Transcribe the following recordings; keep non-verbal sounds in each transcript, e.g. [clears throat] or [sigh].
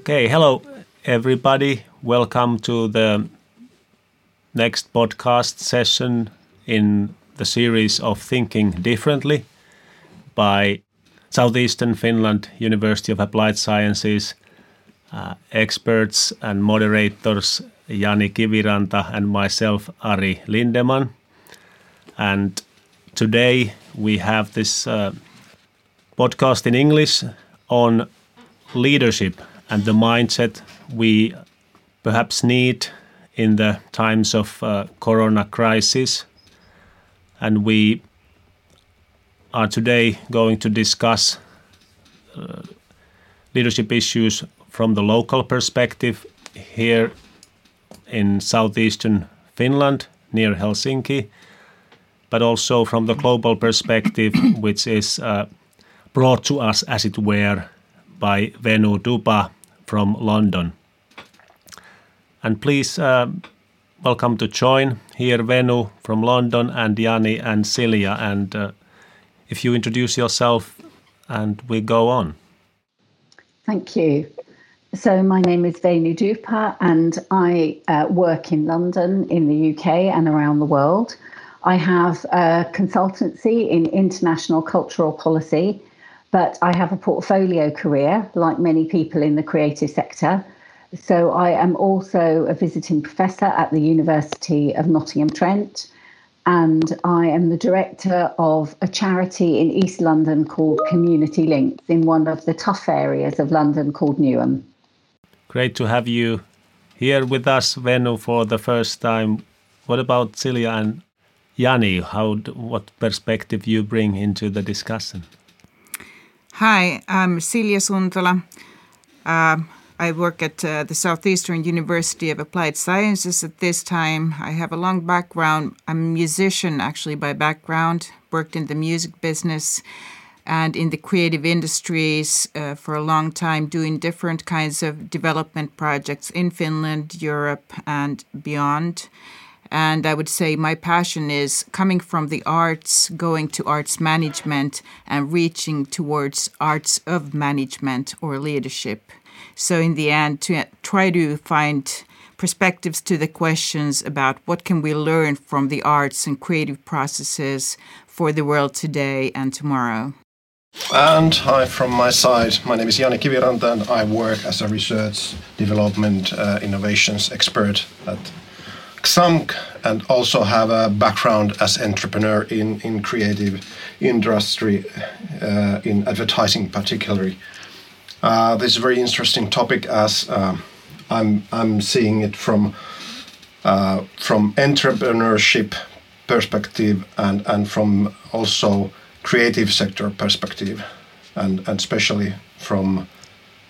Okay, hello everybody. Welcome to the next podcast session in the series of Thinking Differently by Southeastern Finland University of Applied Sciences uh, experts and moderators Jani Kiviranta and myself Ari Lindeman. And today we have this uh, podcast in English on leadership and the mindset we perhaps need in the times of uh, corona crisis. And we are today going to discuss uh, leadership issues from the local perspective here in southeastern Finland near Helsinki but also from the global perspective which is uh, brought to us as it were by Venu Dhupa from London. And please uh, welcome to join here Venu from London and Jani and Silja. And uh, if you introduce yourself and we go on. Thank you. So, my name is Venu Dhupa, and I uh, work in London, in the UK, and around the world. I have a consultancy in international cultural policy but I have a portfolio career, like many people in the creative sector. So I am also a visiting professor at the University of Nottingham Trent, and I am the director of a charity in East London called Community Links in one of the tough areas of London called Newham. Great to have you here with us, Venu, for the first time. What about Silja and Jani? How, what perspective you bring into the discussion? Hi, I'm Silja Suntola. Uh, I work at uh, the Southeastern University of Applied Sciences at this time. I have a long background. I'm a musician, actually, by background, worked in the music business and in the creative industries uh, for a long time, doing different kinds of development projects in Finland, Europe, and beyond. And I would say my passion is coming from the arts, going to arts management, and reaching towards arts of management or leadership. So, in the end, to try to find perspectives to the questions about what can we learn from the arts and creative processes for the world today and tomorrow. And hi from my side. My name is Jani Kiviranta and I work as a research development uh, innovations expert at XAMK and also have a background as entrepreneur in, in creative industry, uh, in advertising particularly. Uh, this is a very interesting topic as uh, I'm, I'm seeing it from, uh, from entrepreneurship perspective and, and from also creative sector perspective and, and especially from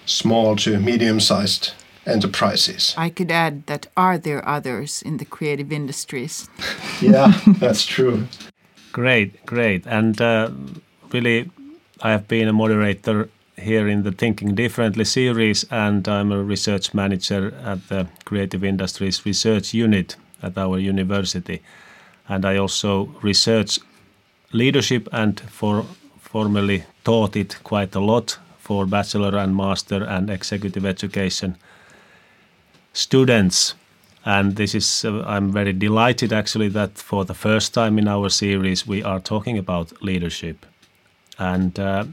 small to medium-sized enterprises. I could add that are there others in the creative industries? [laughs] yeah, that's true. Great, great. And uh, really, I have been a moderator here in the Thinking Differently series, and I'm a research manager at the Creative Industries Research Unit at our university. And I also research leadership and for formerly taught it quite a lot for bachelor and master and executive education students. And this is, uh, I'm very delighted actually that for the first time in our series we are talking about leadership. And uh,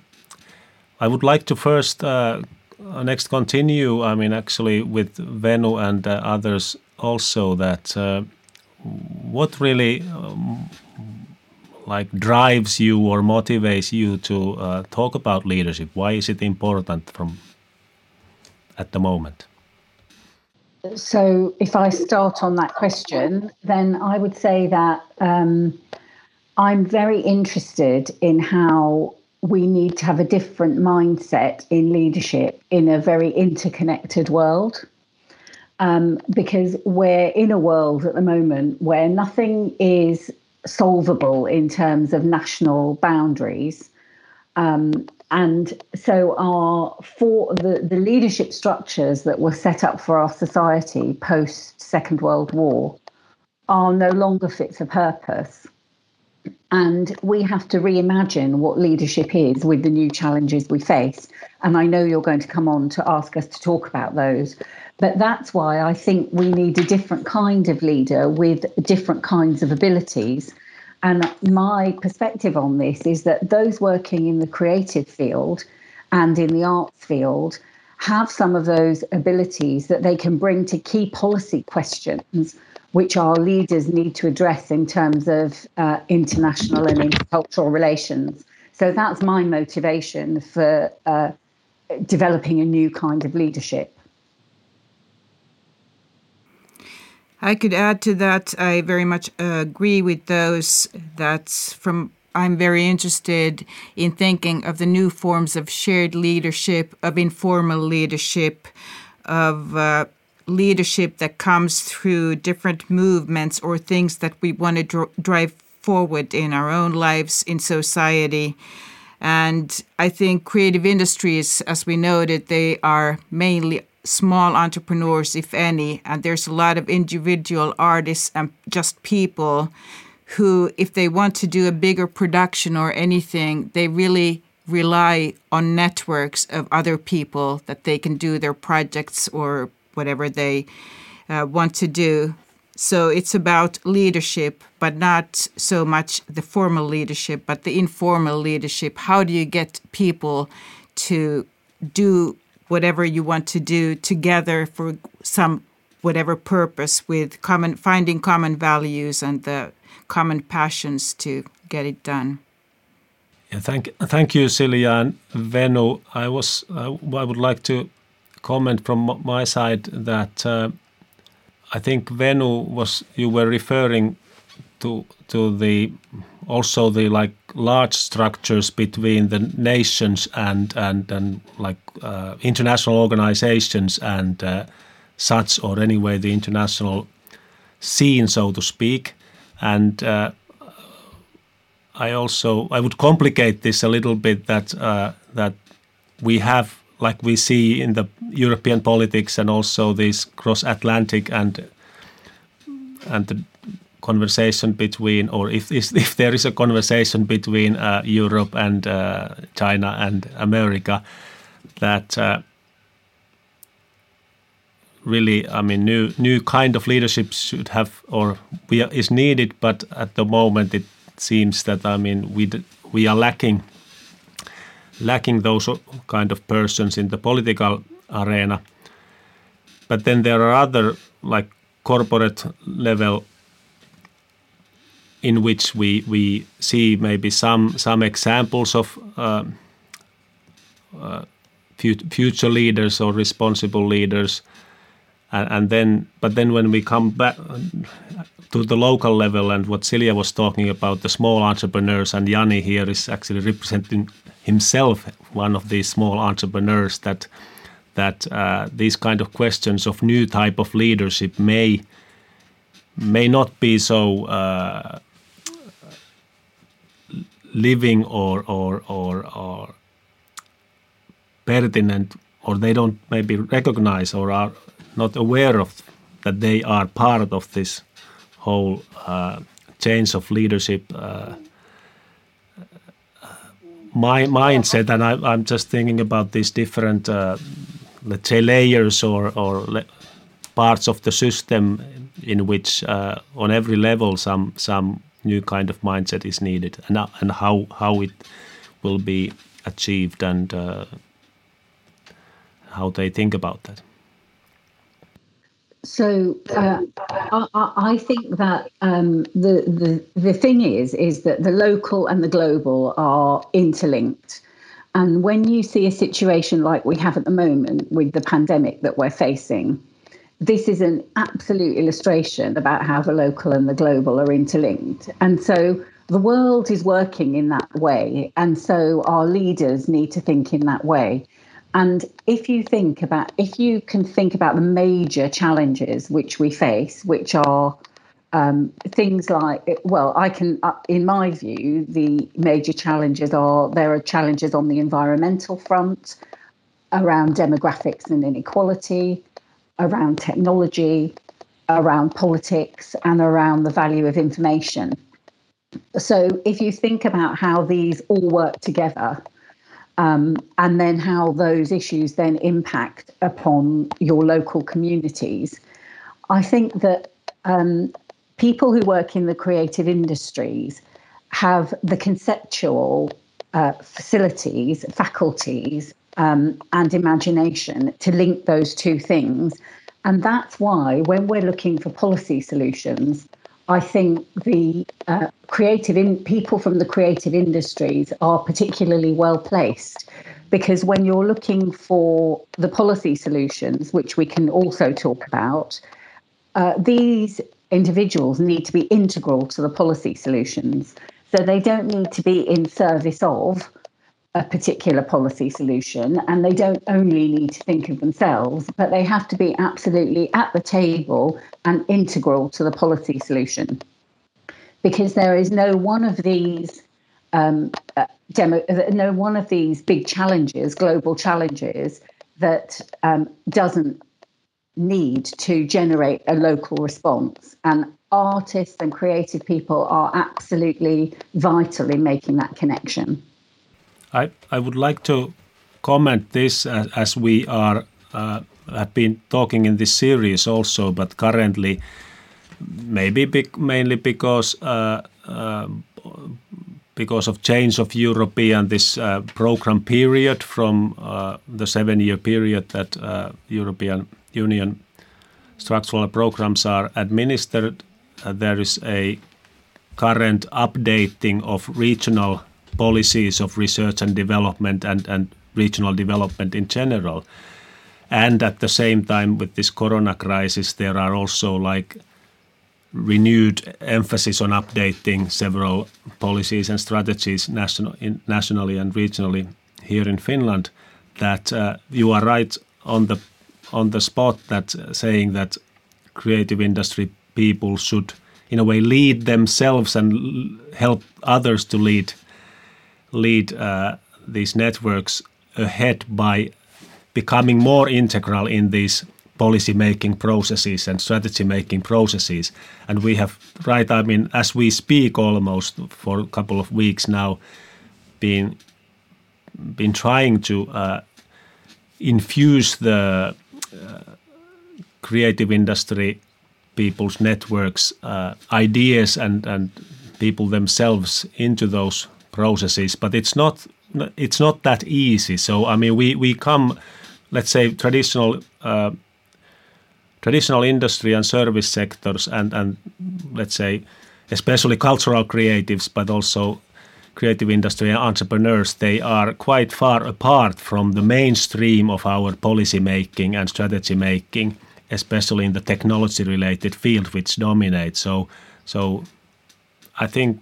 I would like to first uh, next continue, I mean, actually with Venu and uh, others also, that uh, what really um, like drives you or motivates you to uh, talk about leadership? Why is it important from at the moment? So, if I start on that question, then I would say that um, I'm very interested in how we need to have a different mindset in leadership in a very interconnected world. Um, because we're in a world at the moment where nothing is solvable in terms of national boundaries. Um, and so our for the, the leadership structures that were set up for our society post Second World War are no longer fit for purpose. And we have to reimagine what leadership is with the new challenges we face. And I know you're going to come on to ask us to talk about those. But that's why I think we need a different kind of leader with different kinds of abilities. And my perspective on this is that those working in the creative field and in the arts field have some of those abilities that they can bring to key policy questions which our leaders need to address in terms of uh, international and intercultural relations. So that's my motivation for uh, developing a new kind of leadership. I could add to that. I very much agree with those. That's from. I'm very interested in thinking of the new forms of shared leadership, of informal leadership, of uh, leadership that comes through different movements or things that we want to dr- drive forward in our own lives in society. And I think creative industries, as we noted, they are mainly small entrepreneurs, if any, and there's a lot of individual artists and just people who, if they want to do a bigger production or anything, they really rely on networks of other people that they can do their projects or whatever they uh, want to do. So it's about leadership, but not so much the formal leadership, but the informal leadership. How do you get people to do whatever you want to do together for some whatever purpose with common finding common values and the common passions to get it done. Yeah, thank thank you, Silja and Venu. I was uh, I would like to comment from my side that uh, I think Venu was you were referring to to the also the like large structures between the nations and and and like uh, international organizations and uh, such or anyway the international scene so to speak. And uh, I also I would complicate this a little bit that uh, that we have like we see in the European politics and also this cross-Atlantic and and the conversation between, or if if there is a conversation between uh, Europe and uh, China and America, that uh, really, I mean, new new kind of leadership should have or we are, is needed, but at the moment it seems that I mean we we are lacking lacking those kind of persons in the political arena. But then there are other like corporate level in which we we see maybe some some examples of uh, uh, future leaders or responsible leaders, and, and, then but then when we come back to the local level and what Silja was talking about, the small entrepreneurs, and Jani here is actually representing himself one of these small entrepreneurs that that uh, these kind of questions of new type of leadership may may not be so uh, living or or or or pertinent or they don't maybe recognize or are not aware of that they are part of this whole uh, change of leadership uh, my mindset, and I, am just thinking about these different, uh, let's say, layers or or parts of the system in which, uh, on every level, some some new kind of mindset is needed, and and how how it will be achieved, and uh, how they think about that. So uh, I, I, think that um, the, the the thing is is that the local and the global are interlinked. And when you see a situation like we have at the moment with the pandemic that we're facing, this is an absolute illustration about how the local and the global are interlinked. And so the world is working in that way. And so our leaders need to think in that way. And if you think about, if you can think about the major challenges which we face, which are um, things like, well, I can, uh, in my view, the major challenges are there are challenges on the environmental front, around demographics and inequality, around technology, around politics, and around the value of information. so if you think about how these all work together, um, and then how those issues then impact upon your local communities, I think that um, people who work in the creative industries have the conceptual uh, facilities, faculties, um, and imagination to link those two things. And that's why, when we're looking for policy solutions, I think the uh, creative in, people from the creative industries are particularly well placed because when you're looking for the policy solutions, which we can also talk about, uh, these individuals need to be integral to the policy solutions. So they don't need to be in service of a particular policy solution and they don't only need to think of themselves, but they have to be absolutely at the table and integral to the policy solution. Because there is no one of these um, uh, demo, no one of these big challenges, global challenges, that um, doesn't need to generate a local response. And artists and creative people are absolutely vital in making that connection. I, would like to comment this as, we uh, have been talking in this series also, but currently maybe mainly because uh, uh, because of change of European this program period from the seven-year period that European Union structural programs are administered, there is a current updating of regional policies of research and development and, and regional development in general. And at the same time, with this corona crisis, there are also like renewed emphasis on updating several policies and strategies national, in, nationally and regionally here in Finland. That uh, you are right on the on the spot that uh, saying that creative industry people should in a way lead themselves and help others to lead lead uh, these networks ahead by becoming more integral in these policy making processes and strategy making processes. And we have, right, I mean, as we speak almost for a couple of weeks now, been, been trying to uh, infuse the uh, creative industry people's networks, uh, ideas, and, and people themselves into those processes, but it's not it's not that easy. So I mean, we we come, let's say, traditional uh, traditional industry and service sectors, and and let's say, especially cultural creatives, but also creative industry and entrepreneurs, they are quite far apart from the mainstream of our policy making and strategy making, especially in the technology related field which dominates. So so I think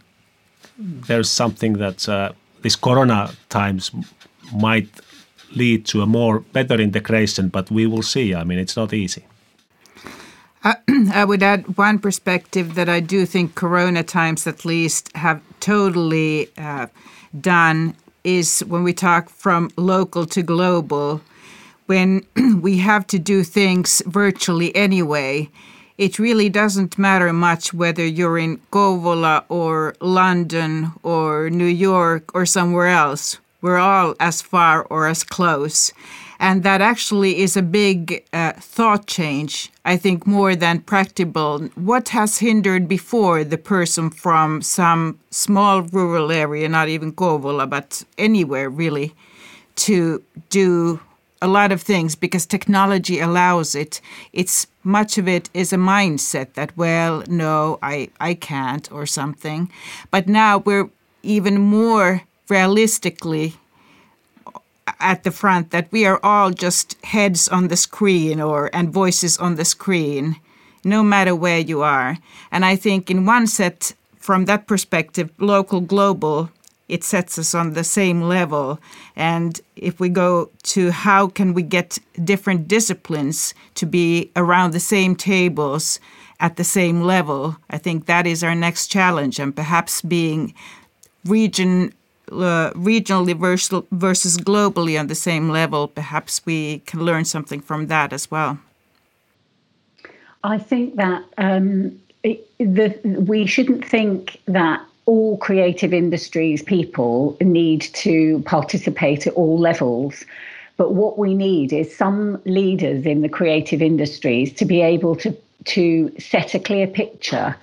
there's something that uh, this corona times might lead to a more better integration, but we will see. I mean, it's not easy. [clears throat] I, would add one perspective that I do think Corona times, at least, have totally uh, done is when we talk from local to global, when [clears throat] we have to do things virtually anyway it really doesn't matter much whether you're in Kouvola or London or New York or somewhere else. We're all as far or as close. And that actually is a big uh, thought change, I think, more than practical. What has hindered before the person from some small rural area, not even Kouvola, but anywhere really, to do a lot of things because technology allows it. It's much of it is a mindset that, well, no, I, I can't or something. But now we're even more realistically at the front that we are all just heads on the screen or and voices on the screen no matter where you are and i think in one set from that perspective local global it sets us on the same level. And if we go to how can we get different disciplines to be around the same tables at the same level, I think that is our next challenge. And perhaps being region uh, regionally versus, globally on the same level, perhaps we can learn something from that as well. I think that um, it, the, we shouldn't think that all creative industries people need to participate at all levels. But what we need is some leaders in the creative industries to be able to, to set a clear picture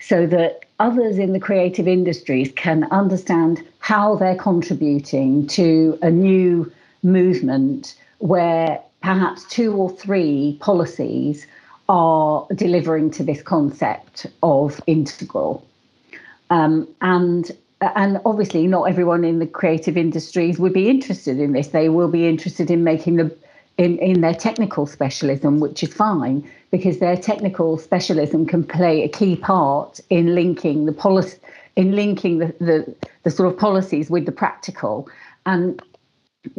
so that others in the creative industries can understand how they're contributing to a new movement where perhaps two or three policies are delivering to this concept of integral. Um, and and obviously not everyone in the creative industries would be interested in this. They will be interested in making the in, in their technical specialism, which is fine because their technical specialism can play a key part in linking the policy in linking the, the, the sort of policies with the practical. And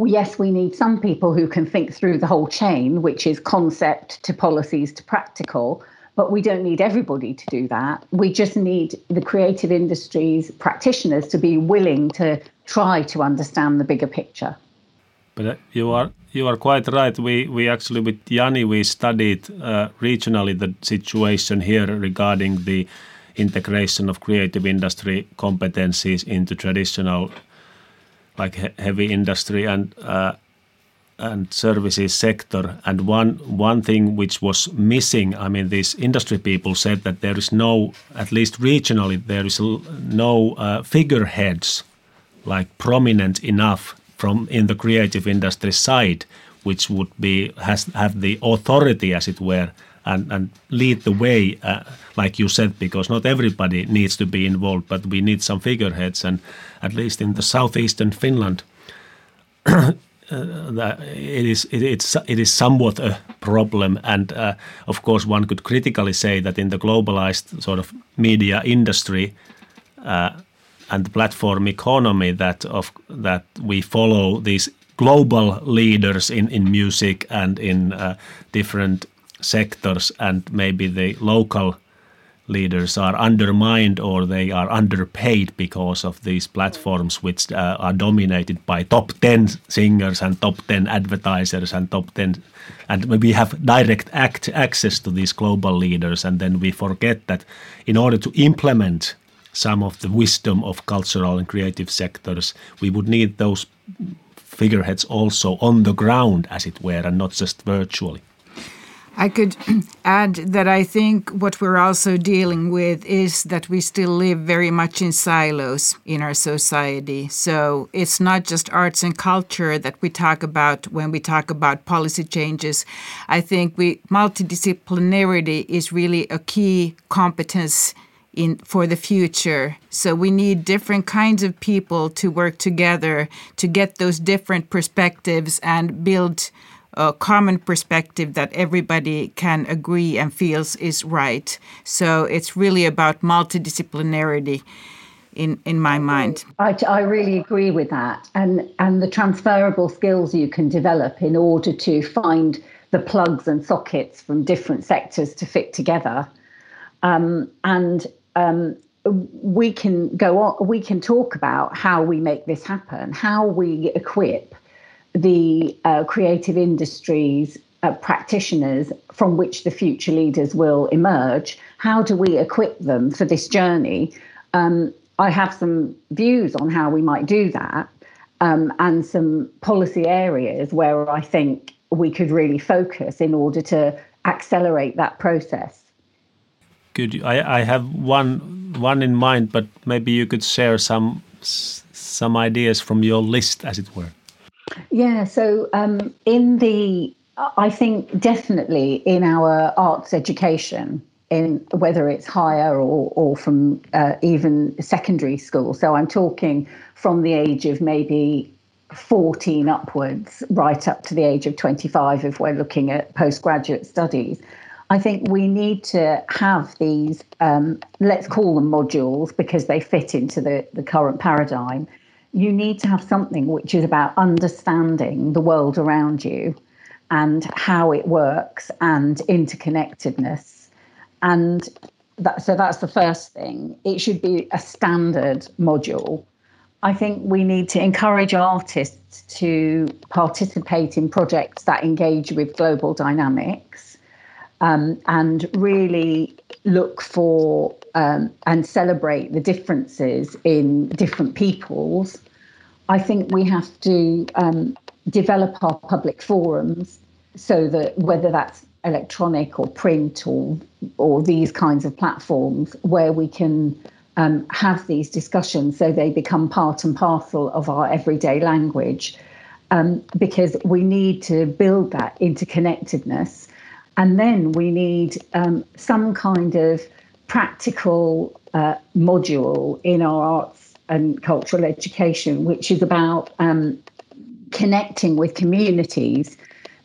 yes, we need some people who can think through the whole chain, which is concept to policies to practical but we don't need everybody to do that. We just need the creative industries practitioners to be willing to try to understand the bigger picture. But uh, you are you are quite right. We we actually with Jani we studied uh, regionally the situation here regarding the integration of creative industry competencies into traditional like he heavy industry and uh, and services sector. And one one thing which was missing, I mean, these industry people said that there is no, at least regionally, there is no uh, figureheads like prominent enough from in the creative industry side, which would be has have the authority, as it were, and, and lead the way, uh, like you said, because not everybody needs to be involved, but we need some figureheads, and at least in the southeastern Finland. Uh, that it is it, it's it is somewhat a problem, and uh, of course one could critically say that in the globalized sort of media industry uh, and platform economy that of that we follow these global leaders in in music and in uh, different sectors, and maybe the local leaders are undermined or they are underpaid because of these platforms which uh, are dominated by top 10 singers and top 10 advertisers and top 10 and we have direct act access to these global leaders. And then we forget that in order to implement some of the wisdom of cultural and creative sectors we would need those figureheads also on the ground as it were and not just virtually I could [clears throat] add that I think what we're also dealing with is that we still live very much in silos in our society. So it's not just arts and culture that we talk about when we talk about policy changes. I think we multidisciplinarity is really a key competence in for the future. So we need different kinds of people to work together to get those different perspectives and build a common perspective that everybody can agree and feels is right. So it's really about multidisciplinarity in in my mind. I, I really agree with that, and and the transferable skills you can develop in order to find the plugs and sockets from different sectors to fit together, um, and um, we can go on. We can talk about how we make this happen, how we equip the uh, creative industries uh, practitioners from which the future leaders will emerge. How do we equip them for this journey? Um, I have some views on how we might do that um, and some policy areas where I think we could really focus in order to accelerate that process. Good. I, I have one one in mind, but maybe you could share some some ideas from your list, as it were. Yeah, so um, in the, I think definitely in our arts education, in whether it's higher or, or from uh, even secondary school. So I'm talking from the age of maybe 14 upwards, right up to the age of 25 if we're looking at postgraduate studies. I think we need to have these, um, let's call them modules because they fit into the, the current paradigm, you need to have something which is about understanding the world around you and how it works and interconnectedness. And that, so that's the first thing. It should be a standard module. I think we need to encourage artists to participate in projects that engage with global dynamics um, and really look for um, and celebrate the differences in different peoples, I think we have to um, develop our public forums so that whether that's electronic or print or or these kinds of platforms where we can um, have these discussions so they become part and parcel of our everyday language um, because we need to build that interconnectedness. And then we need um, some kind of practical uh, module in our arts and cultural education which is about um, connecting with communities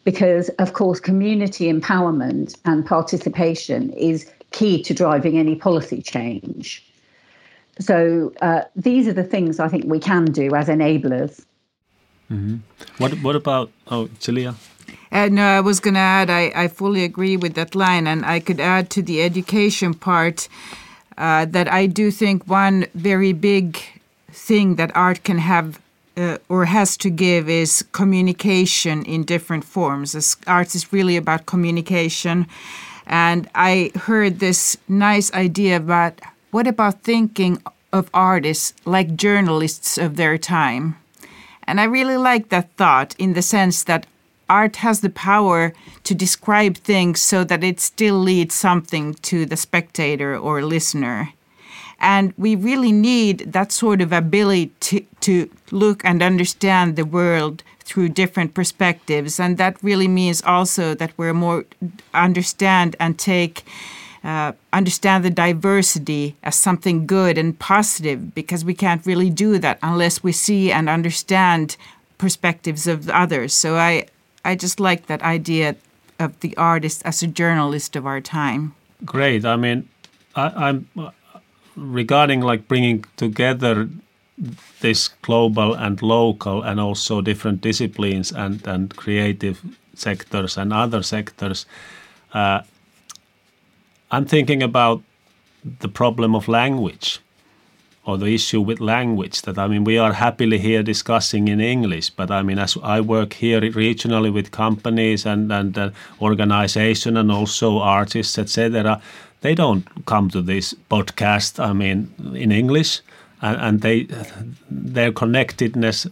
because, of course, community empowerment and participation is key to driving any policy change. So uh, these are the things I think we can do as enablers. Mm-hmm. What What about oh, Silja? Uh, no, I was going to add. I, I fully agree with that line, and I could add to the education part uh, that I do think one very big thing that art can have uh, or has to give is communication in different forms. As arts is really about communication. And I heard this nice idea about what about thinking of artists like journalists of their time? And I really like that thought in the sense that art has the power to describe things so that it still leads something to the spectator or listener. And we really need that sort of ability to, to look and understand the world through different perspectives. And that really means also that we're more understand and take uh, understand the diversity as something good and positive because we can't really do that unless we see and understand perspectives of others. So I I just like that idea of the artist as a journalist of our time. Great. I mean, I, am regarding like bringing together this global and local and also different disciplines and, and creative sectors and other sectors, uh, I'm thinking about the problem of language or the issue with language that I mean we are happily here discussing in English but I mean as I work here regionally with companies and and uh, organization and also artists etc they don't come to this podcast. I mean, in English, and, and they their connectedness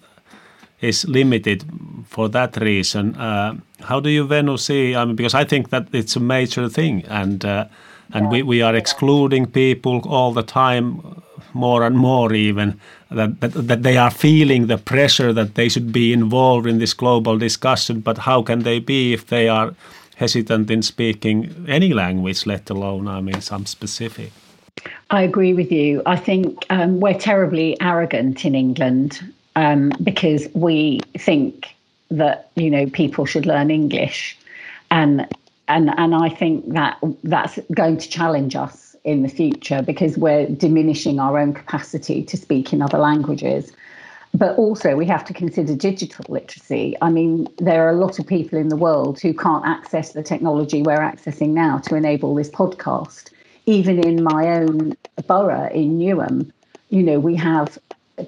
is limited for that reason. Uh, how do you, Venu, see? I mean, because I think that it's a major thing, and uh, and we, we are excluding people all the time, more and more even. That, that that they are feeling the pressure that they should be involved in this global discussion, but how can they be if they are hesitant in speaking any language, let alone, I mean, some specific. I agree with you. I think um, we're terribly arrogant in England um, because we think that you know people should learn English, and and and I think that that's going to challenge us in the future because we're diminishing our own capacity to speak in other languages but also we have to consider digital literacy. I mean, there are a lot of people in the world who can't access the technology we're accessing now to enable this podcast. Even in my own borough in Newham, you know, we have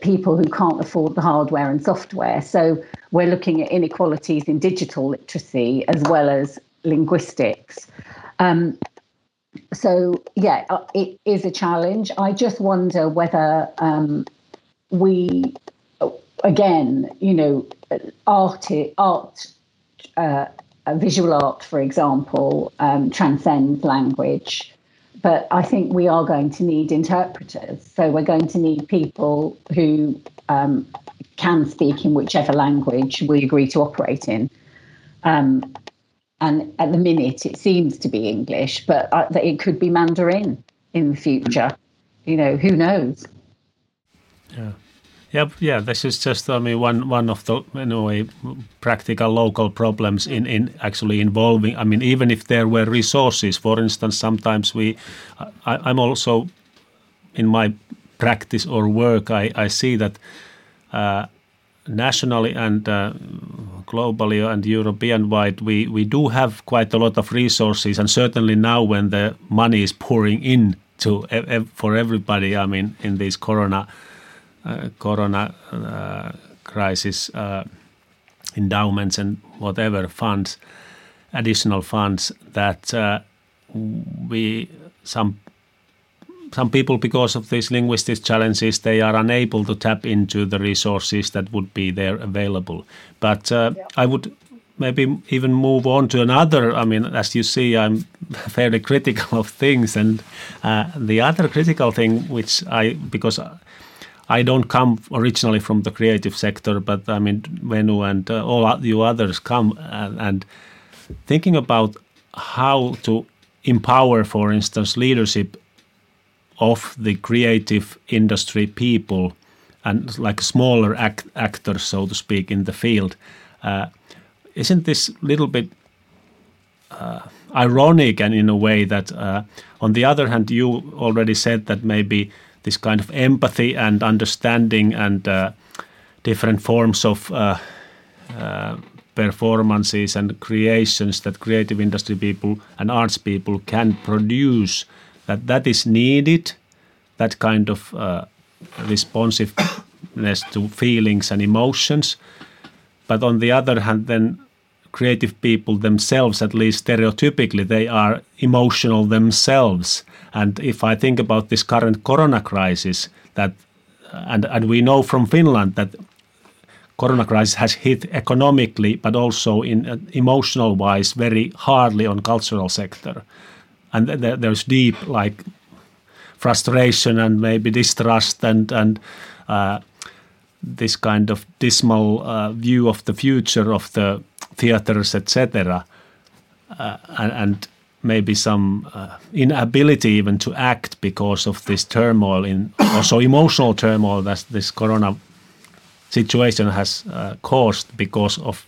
people who can't afford the hardware and software. So we're looking at inequalities in digital literacy as well as linguistics. Um, so yeah, uh, it is a challenge. I just wonder whether um, we again, you know, art, art, uh, visual art, for example, um, transcends language. But I think we are going to need interpreters. So we're going to need people who um, can speak in whichever language we agree to operate in. Um, and at the minute, it seems to be English, but uh, it could be Mandarin in the future. You know, who knows? Yeah. Yeah, yeah. This is just, I mean, one one of the in a way practical local problems in in actually involving. I mean, even if there were resources, for instance, sometimes we, I, am also in my practice or work, I I see that. Uh, nationally and uh, globally and European wide, we, we do have quite a lot of resources, and certainly now when the money is pouring in to for everybody, I mean, in this Corona uh, corona uh, crisis uh, endowments and whatever funds, additional funds that we some some people, because of these linguistic challenges, they are unable to tap into the resources that would be there available. But uh, yeah. I would maybe even move on to another. I mean, as you see, I'm [laughs] fairly critical of things, and uh, the other critical thing, which I because I don't come originally from the creative sector, but I mean, Venu and uh, all you others come and, and thinking about how to empower, for instance, leadership of the creative industry people and like smaller act, actors, so to speak, in the field. Uh, isn't this little bit uh, ironic and in a way that, uh, on the other hand, you already said that maybe this kind of empathy and understanding and uh, different forms of uh, uh, performances and creations that creative industry people and arts people can produce that that is needed that kind of uh, responsiveness to feelings and emotions but on the other hand then creative people themselves, at least stereotypically, they are emotional themselves. And if I think about this current corona crisis, that and and we know from Finland that corona crisis has hit economically, but also in uh, emotional wise very hardly on cultural sector, and th- there's deep like frustration and maybe distrust and and uh, this kind of dismal uh, view of the future of the theaters, etc., uh, and, and, maybe some uh, inability even to act because of this turmoil in also emotional turmoil that this corona situation has uh, caused because of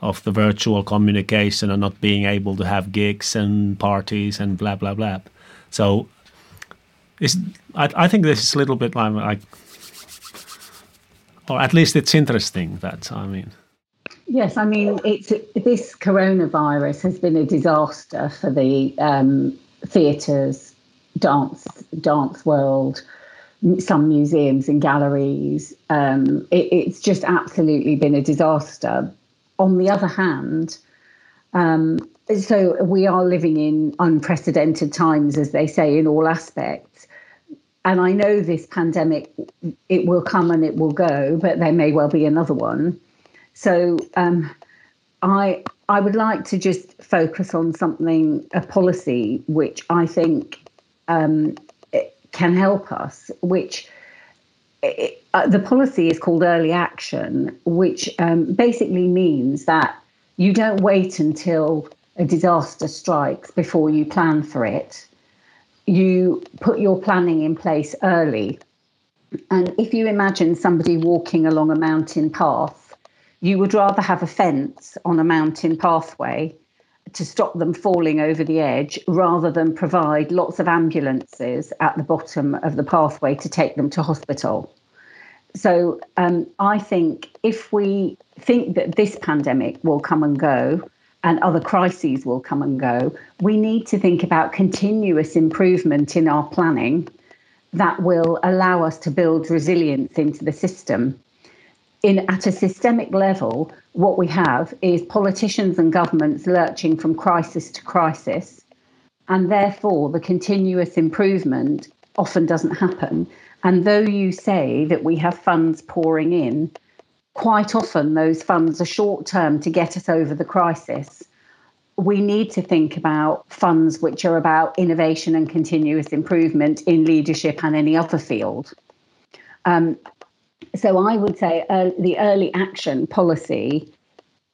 of the virtual communication and not being able to have gigs and parties and blah blah blah. So, I, I think this is a little bit like, like, or at least it's interesting that I mean. Yes, I mean it's this coronavirus has been a disaster for the um, theatres, dance, dance world, some museums and galleries. Um, it, it's just absolutely been a disaster. On the other hand, um, so we are living in unprecedented times, as they say, in all aspects. And I know this pandemic, it will come and it will go, but there may well be another one. So um, I I would like to just focus on something a policy which I think um, can help us, which. It, uh, the policy is called early action, which um, basically means that you don't wait until a disaster strikes before you plan for it. You put your planning in place early. And if you imagine somebody walking along a mountain path you would rather have a fence on a mountain pathway to stop them falling over the edge rather than provide lots of ambulances at the bottom of the pathway to take them to hospital. So um, I think if we think that this pandemic will come and go and other crises will come and go, we need to think about continuous improvement in our planning that will allow us to build resilience into the system in at a systemic level, what we have is politicians and governments lurching from crisis to crisis, and therefore the continuous improvement often doesn't happen. And though you say that we have funds pouring in, quite often those funds are short term to get us over the crisis. We need to think about funds which are about innovation and continuous improvement in leadership and any other field. Um, so I would say uh, the early action policy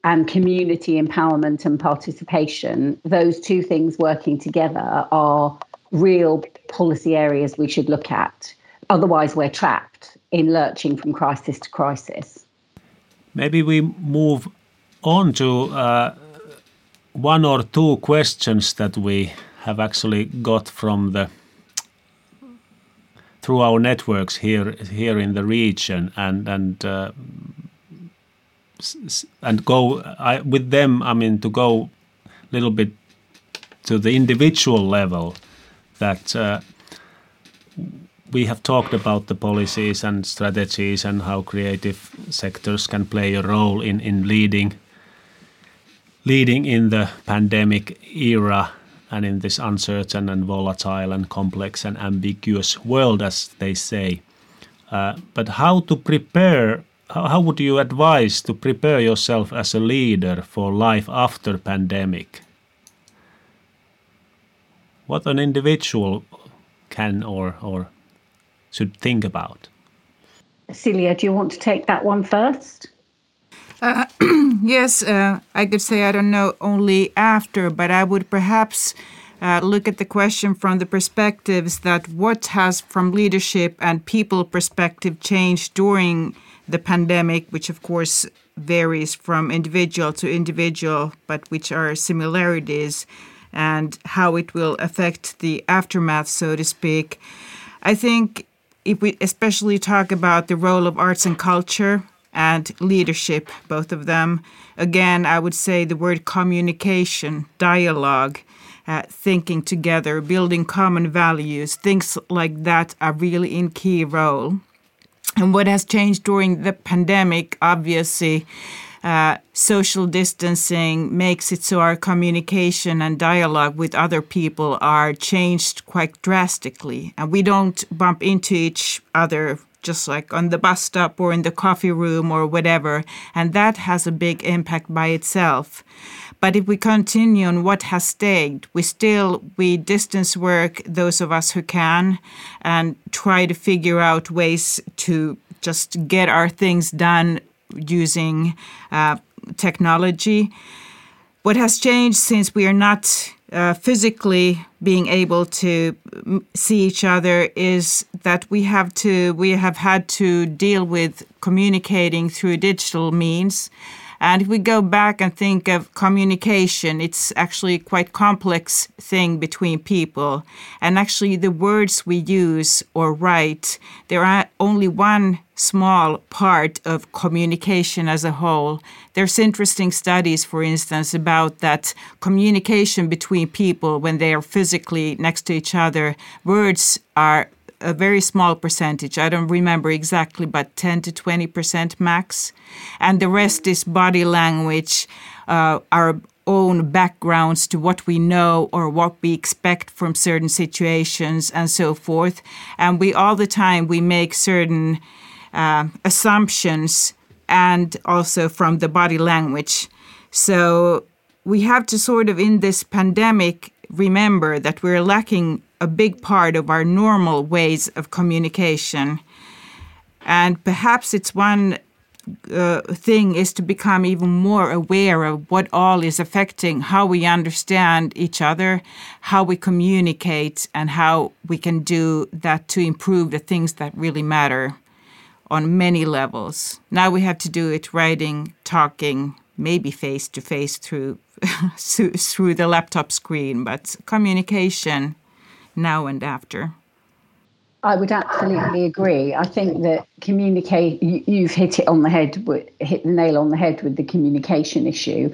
and community empowerment and participation, those two things working together are real policy areas we should look at. Otherwise, we're trapped in lurching from crisis to crisis. Maybe we move on to uh, one or two questions that we have actually got from the through our networks here here in the region and and uh, and go I, with them. I mean to go a little bit to the individual level that. Uh, we have talked about the policies and strategies and how creative sectors can play a role in, in leading leading in the pandemic era and in this uncertain and volatile and complex and ambiguous world, as they say. Uh, but how to prepare? How, how would you advise to prepare yourself as a leader for life after pandemic? What an individual can or or should think about. Silja, do you want to take that one first? Uh, [clears throat] yes, uh, I could say I don't know only after, but I would perhaps uh, look at the question from the perspectives that what has from leadership and people perspective changed during the pandemic, which of course varies from individual to individual, but which are similarities, and how it will affect the aftermath, so to speak. I think if we especially talk about the role of arts and culture and leadership, both of them, again, I would say the word communication, dialogue, uh, thinking together, building common values, things like that are really in key role. And what has changed during the pandemic, obviously, uh, social distancing makes it so our communication and dialogue with other people are changed quite drastically. And we don't bump into each other just like on the bus stop or in the coffee room or whatever. And that has a big impact by itself. But if we continue on what has stayed, we still we distance work those of us who can and try to figure out ways to just get our things done using uh, technology. What has changed since we are not uh, physically being able to mm, see each other is that we have to we have had to deal with communicating through digital means and if we go back and think of communication, it's actually quite complex thing between people. And actually the words we use or write, there are only one small part of communication as a whole. There's interesting studies, for instance, about that communication between people when they are physically next to each other. Words are a very small percentage. I don't remember exactly, but 10 to 20 percent max. And the rest is body language, uh, our own backgrounds to what we know or what we expect from certain situations and so forth. And we all the time we make certain uh, assumptions and also from the body language. So we have to sort of in this pandemic remember that we're lacking a big part of our normal ways of communication. And perhaps it's one uh, thing is to become even more aware of what all is affecting how we understand each other, how we communicate, and how we can do that to improve the things that really matter on many levels. Now we have to do it writing, talking, maybe face to face through [laughs] through the laptop screen, but communication now and after. I would absolutely agree. I think that communicate. You've hit it on the head. Hit the nail on the head with the communication issue.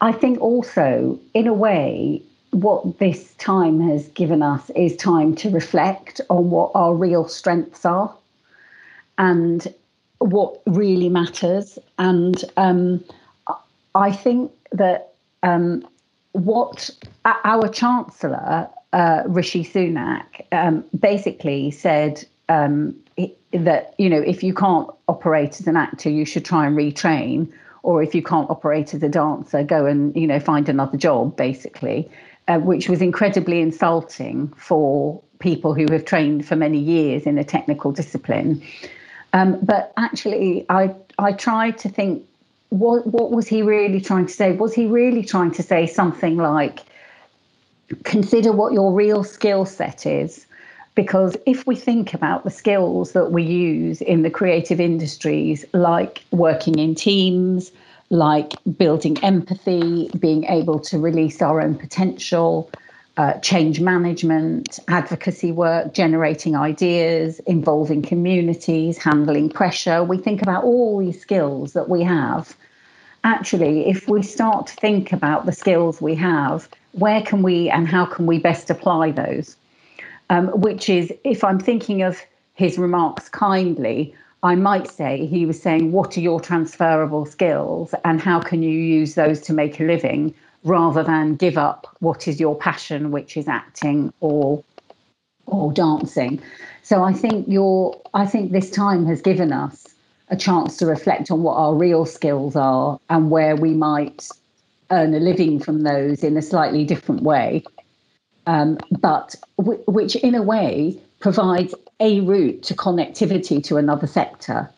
I think also, in a way, what this time has given us is time to reflect on what our real strengths are and what really matters. And um, I think that um, what our chancellor uh, Rishi Sunak um, basically said um, that you know if you can't operate as an actor, you should try and retrain, or if you can't operate as a dancer, go and you know find another job, basically, uh, which was incredibly insulting for people who have trained for many years in a technical discipline. Um, but actually, I I tried to think what what was he really trying to say? Was he really trying to say something like consider what your real skill set is. Because if we think about the skills that we use in the creative industries, like working in teams, like building empathy, being able to release our own potential, uh, change management, advocacy work, generating ideas, involving communities, handling pressure. We think about all these skills that we have. Actually, if we start to think about the skills we have where can we and how can we best apply those? Um, which is, if I'm thinking of his remarks kindly, I might say he was saying, What are your transferable skills and how can you use those to make a living? Rather than give up what is your passion, which is acting or or dancing. So I think your I think this time has given us a chance to reflect on what our real skills are and where we might earn a living from those in a slightly different way, um, but w- which in a way provides a route to connectivity to another sector.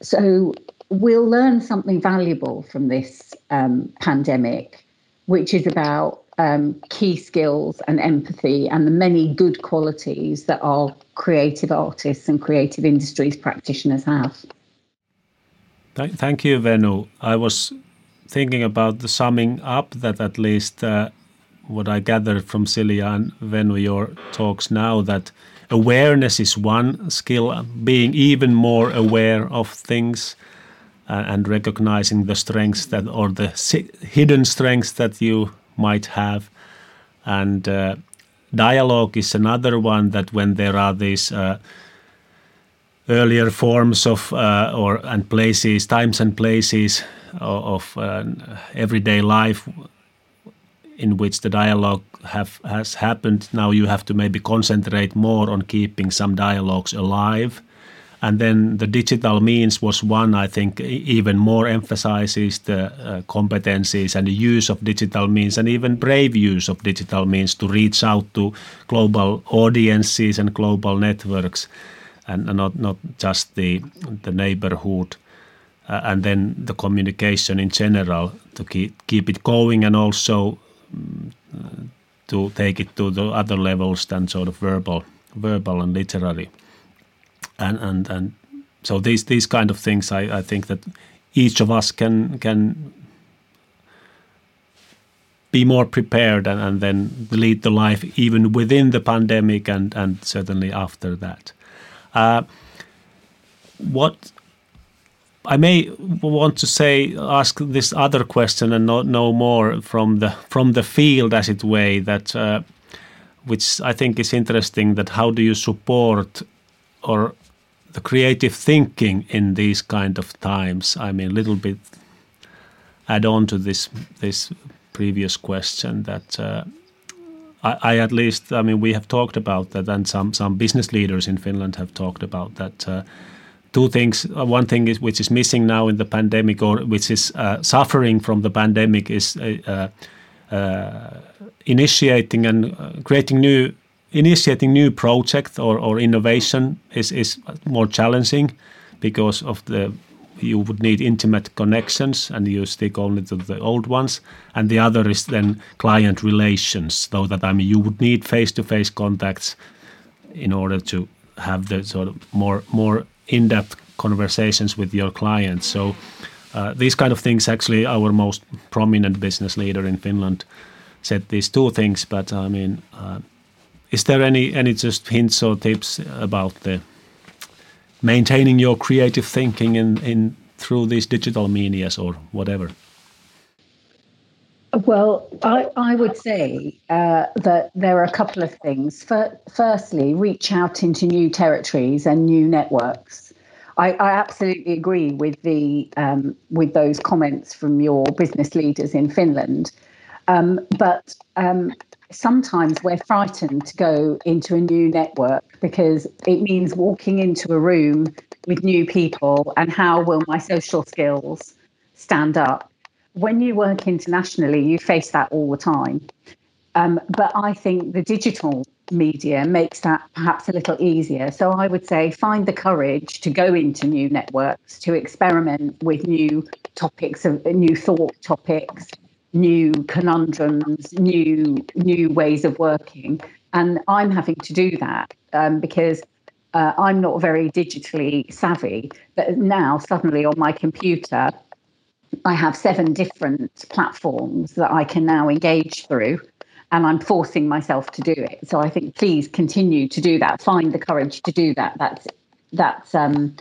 So we'll learn something valuable from this um, pandemic, which is about um, key skills and empathy and the many good qualities that our creative artists and creative industries practitioners have. Thank you, Venu. I was thinking about the summing up that at least uh, what I gathered from Silja and Venu, your talks now, that awareness is one skill, being even more aware of things and recognizing the strengths that or the hidden strengths that you might have. And uh, dialogue is another one that when there are these uh, earlier forms of uh, or and places, times and places of, of uh, everyday life in which the dialogue have has happened. Now you have to maybe concentrate more on keeping some dialogues alive. And then the digital means was one, I think, even more emphasizes the uh, competencies and the use of digital means and even brave use of digital means to reach out to global audiences and global networks and not, not just the, the neighborhood. Uh, and then the communication in general to keep, keep it going and also um, to take it to the other levels than sort of verbal, verbal and literary and and and so these these kind of things I, I think that each of us can can be more prepared and, and then lead the life even within the pandemic and and certainly after that. Uh, what I may want to say, ask this other question and know, know more from the from the field, as it way, that uh, which I think is interesting. That how do you support or the creative thinking in these kind of times. I mean, a little bit add on to this this previous question that uh, I, I, at least I mean we have talked about that, and some some business leaders in Finland have talked about that. Uh, two things. Uh, one thing is which is missing now in the pandemic, or which is uh, suffering from the pandemic, is uh, uh, initiating and creating new initiating new project or, or innovation is, is more challenging because of the you would need intimate connections and you stick only to the old ones. And the other is then client relations so that i mean you would need face-to-face contacts in order to have the sort of more more in-depth conversations with your clients. So uh, these kind of things actually our most prominent business leader in finland said these two things but i mean uh, is there any any just hints or tips about the maintaining your creative thinking in in through these digital medias or whatever? Well, I, I would say uh, that there are a couple of things. Firstly, reach out into new territories and new networks. I, I absolutely agree with the um, with those comments from your business leaders in Finland. Um, but um, sometimes we're frightened to go into a new network because it means walking into a room with new people and how will my social skills stand up. When you work internationally, you face that all the time. Um, but I think the digital media makes that perhaps a little easier. So I would say find the courage to go into new networks, to experiment with new topics, of new thought topics, new conundrums, new new ways of working, and I'm having to do that um, because uh, I'm not very digitally savvy. But now suddenly on my computer, I have seven different platforms that I can now engage through. And I'm forcing myself to do it. So I think please continue to do that. Find the courage to do that. That's that's um,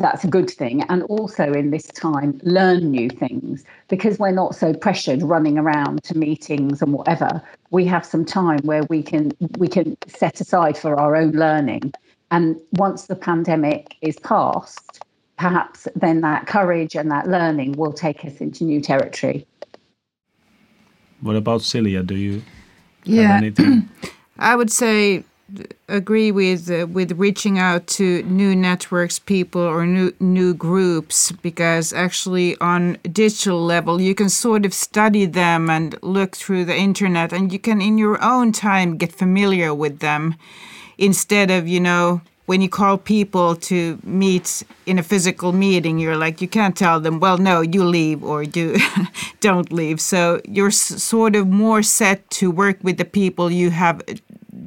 that's a good thing. And also in this time, learn new things because we're not so pressured running around to meetings and whatever. We have some time where we can we can set aside for our own learning. And once the pandemic is past, perhaps then that courage and that learning will take us into new territory. What about Silja? Do you yeah. have anything? [clears throat] I would say agree with uh, with reaching out to new networks people or new new groups because actually on digital level you can sort of study them and look through the internet and you can in your own time get familiar with them instead of you know when you call people to meet in a physical meeting you're like you can't tell them well no you leave or you [laughs] don't leave. So you're sort of more set to work with the people you have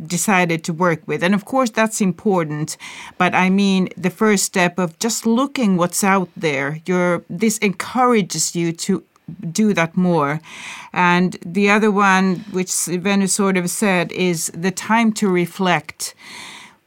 decided to work with. And of course, that's important. But I mean, the first step of just looking what's out there, you this encourages you to do that more. And the other one, which Venus sort of said, is the time to reflect.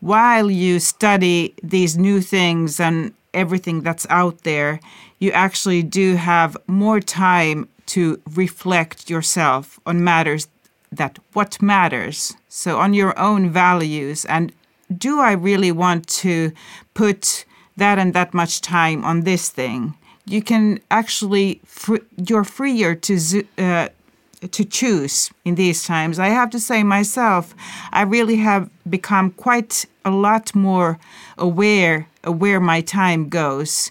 While you study these new things and everything that's out there, you actually do have more time to reflect yourself on matters that what matters. So, on your own values, and do I really want to put that and that much time on this thing? You can actually, fr- you're freer to uh, to choose in these times. I have to say myself, I really have become quite a lot more aware of where my time goes.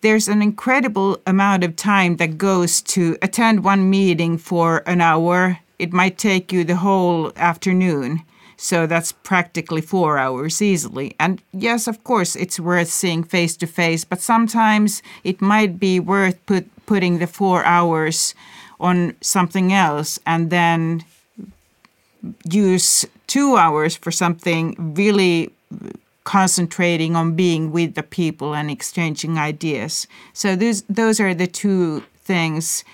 There's an incredible amount of time that goes to attend one meeting for an hour, it might take you the whole afternoon. So that's practically four hours easily. And yes, of course, it's worth seeing face to face, but sometimes it might be worth put, putting the four hours on something else and then use two hours for something really concentrating on being with the people and exchanging ideas. So those those are the two things.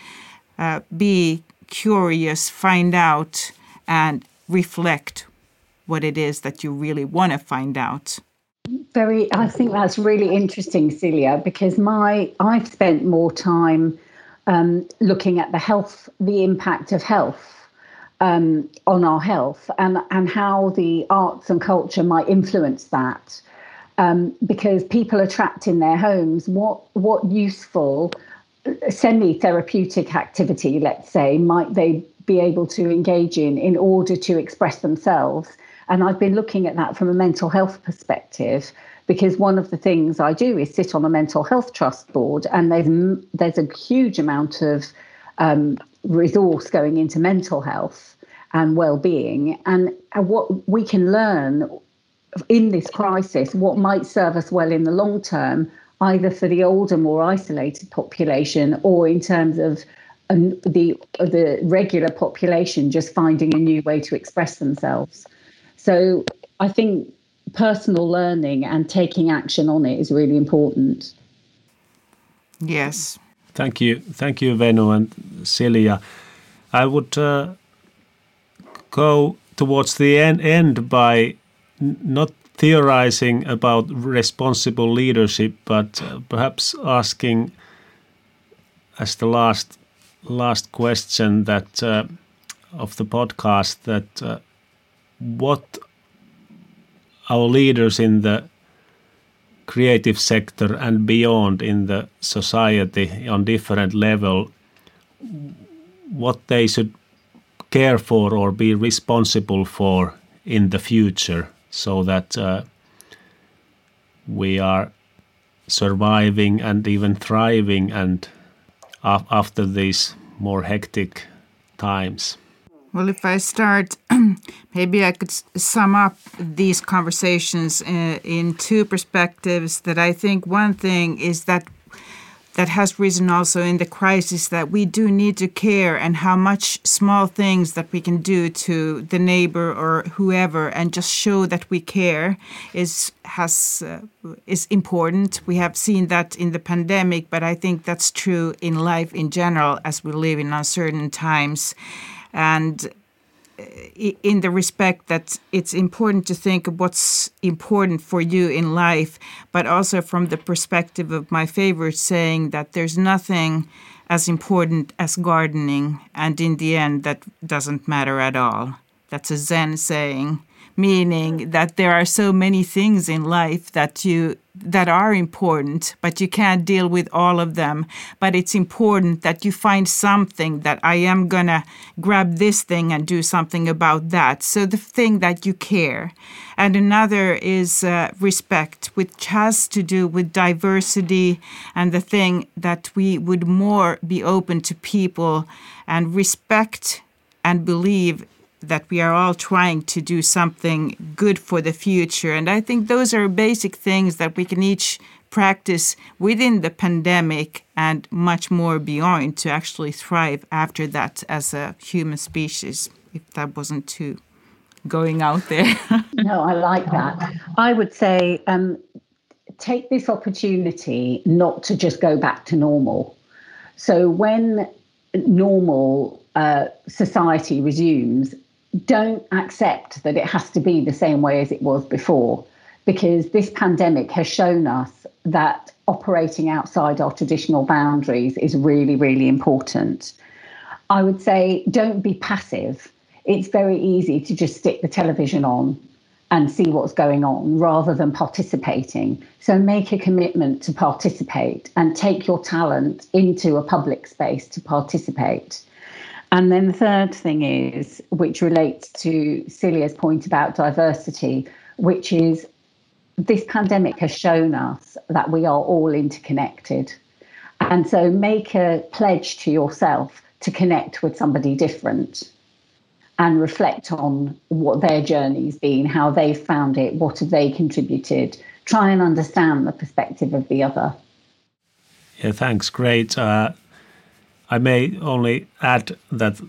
Uh, be curious, find out, and reflect what it is that you really want to find out. Very, I think that's really interesting, Silja, because my I've spent more time um, looking at the health, the impact of health um, on our health, and and how the arts and culture might influence that. Um, because people are trapped in their homes. What what useful semi therapeutic activity, let's say, might they be able to engage in in order to express themselves? And I've been looking at that from a mental health perspective because one of the things I do is sit on a mental health trust board, and there's there's a huge amount of um, resource going into mental health and well-being, and, and what we can learn in this crisis, what might serve us well in the long term, either for the older, more isolated population or in terms of um, the the regular population just finding a new way to express themselves. So I think personal learning and taking action on it is really important. Yes. Thank you, thank you, Venu and Silja. I would uh, go towards the end, end by not theorizing about responsible leadership, but uh, perhaps asking as the last last question that uh, of the podcast that uh, what our leaders in the creative sector and beyond in the society on different level what they should care for or be responsible for in the future so that uh, we are surviving and even thriving and af- after these more hectic times. Well, if I start, [clears throat] maybe I could sum up these conversations in, uh, in two perspectives. That I think one thing is that that has risen also in the crisis that we do need to care and how much small things that we can do to the neighbor or whoever and just show that we care is has uh, is important. We have seen that in the pandemic but i think that's true in life in general as we live in uncertain times. And in the respect that it's important to think of what's important for you in life, but also from the perspective of my favorite saying that there's nothing as important as gardening, and in the end, that doesn't matter at all. That's a Zen saying meaning that there are so many things in life that you that are important, but you can't deal with all of them. But it's important that you find something that I am gonna grab this thing and do something about that. So the thing that you care. And another is uh, respect, which has to do with diversity and the thing that we would more be open to people and respect and believe that we are all trying to do something good for the future. And I think those are basic things that we can each practice within the pandemic and much more beyond to actually thrive after that as a human species, if that wasn't too going out there. [laughs] no, I like that. I would say um, take this opportunity not to just go back to normal. So when normal uh, society resumes, don't accept that it has to be the same way as it was before, because this pandemic has shown us that operating outside our traditional boundaries is really, really important. I would say don't be passive. It's very easy to just stick the television on and see what's going on rather than participating. So make a commitment to participate and take your talent into a public space to participate. And then the third thing is, which relates to Silja's point about diversity, which is this pandemic has shown us that we are all interconnected. And so make a pledge to yourself to connect with somebody different and reflect on what their journey's been, how they've found it, what have they contributed. Try and understand the perspective of the other. Yeah, thanks. Great. Uh, I may only add that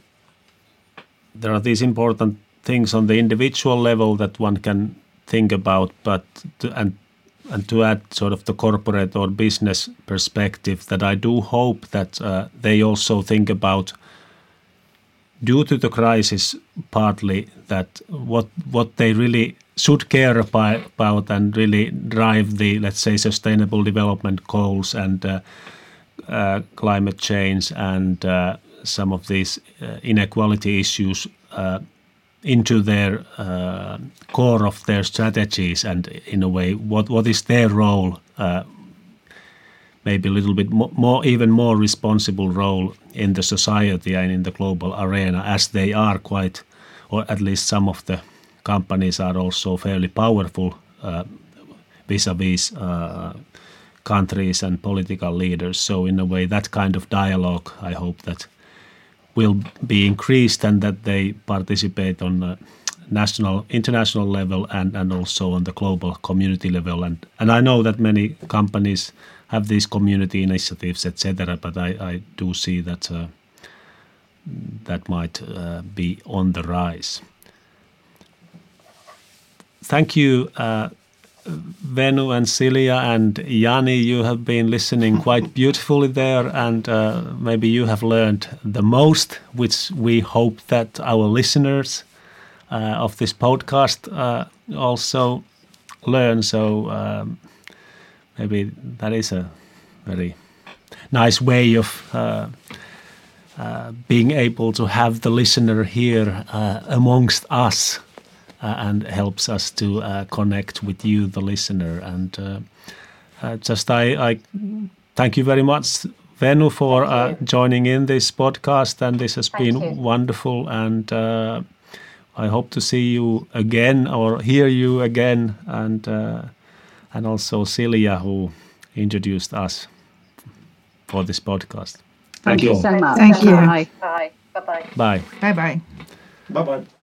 there are these important things on the individual level that one can think about, but to, and and to add sort of the corporate or business perspective, that I do hope that uh, they also think about due to the crisis partly that what what they really should care about, and really drive the let's say sustainable development goals and uh, climate change and uh, some of these uh, inequality issues uh, into their uh, core of their strategies and in a way what what is their role maybe a little bit more, more, even more responsible role in the society and in the global arena as they are quite or at least some of the companies are also fairly powerful uh, vis-a-vis uh, countries and political leaders so in a way that kind of dialogue i hope that will be increased and that they participate on a national international level and, and also on the global community level and and i know that many companies have these community initiatives, etc. But I, I do see that uh, that might uh, be on the rise. Thank you, uh, Venu and Silja and Jani, You have been listening quite [laughs] beautifully there, and uh, maybe you have learned the most, which we hope that our listeners uh, of this podcast uh, also learn. So. Um, maybe that is a very nice way of uh, uh, being able to have the listener here uh, amongst us uh, and helps us to uh, connect with you, the listener. And uh, just I, I thank you very much Venu for uh, joining in this podcast, and this has Thank been you. wonderful. And uh, I hope to see you again or hear you again, and uh, and also Silja who introduced us for this podcast. Thank, Thank you. you so much. Thank, Thank you. you. Bye. Bye. Bye. Bye. Bye. Bye. Bye.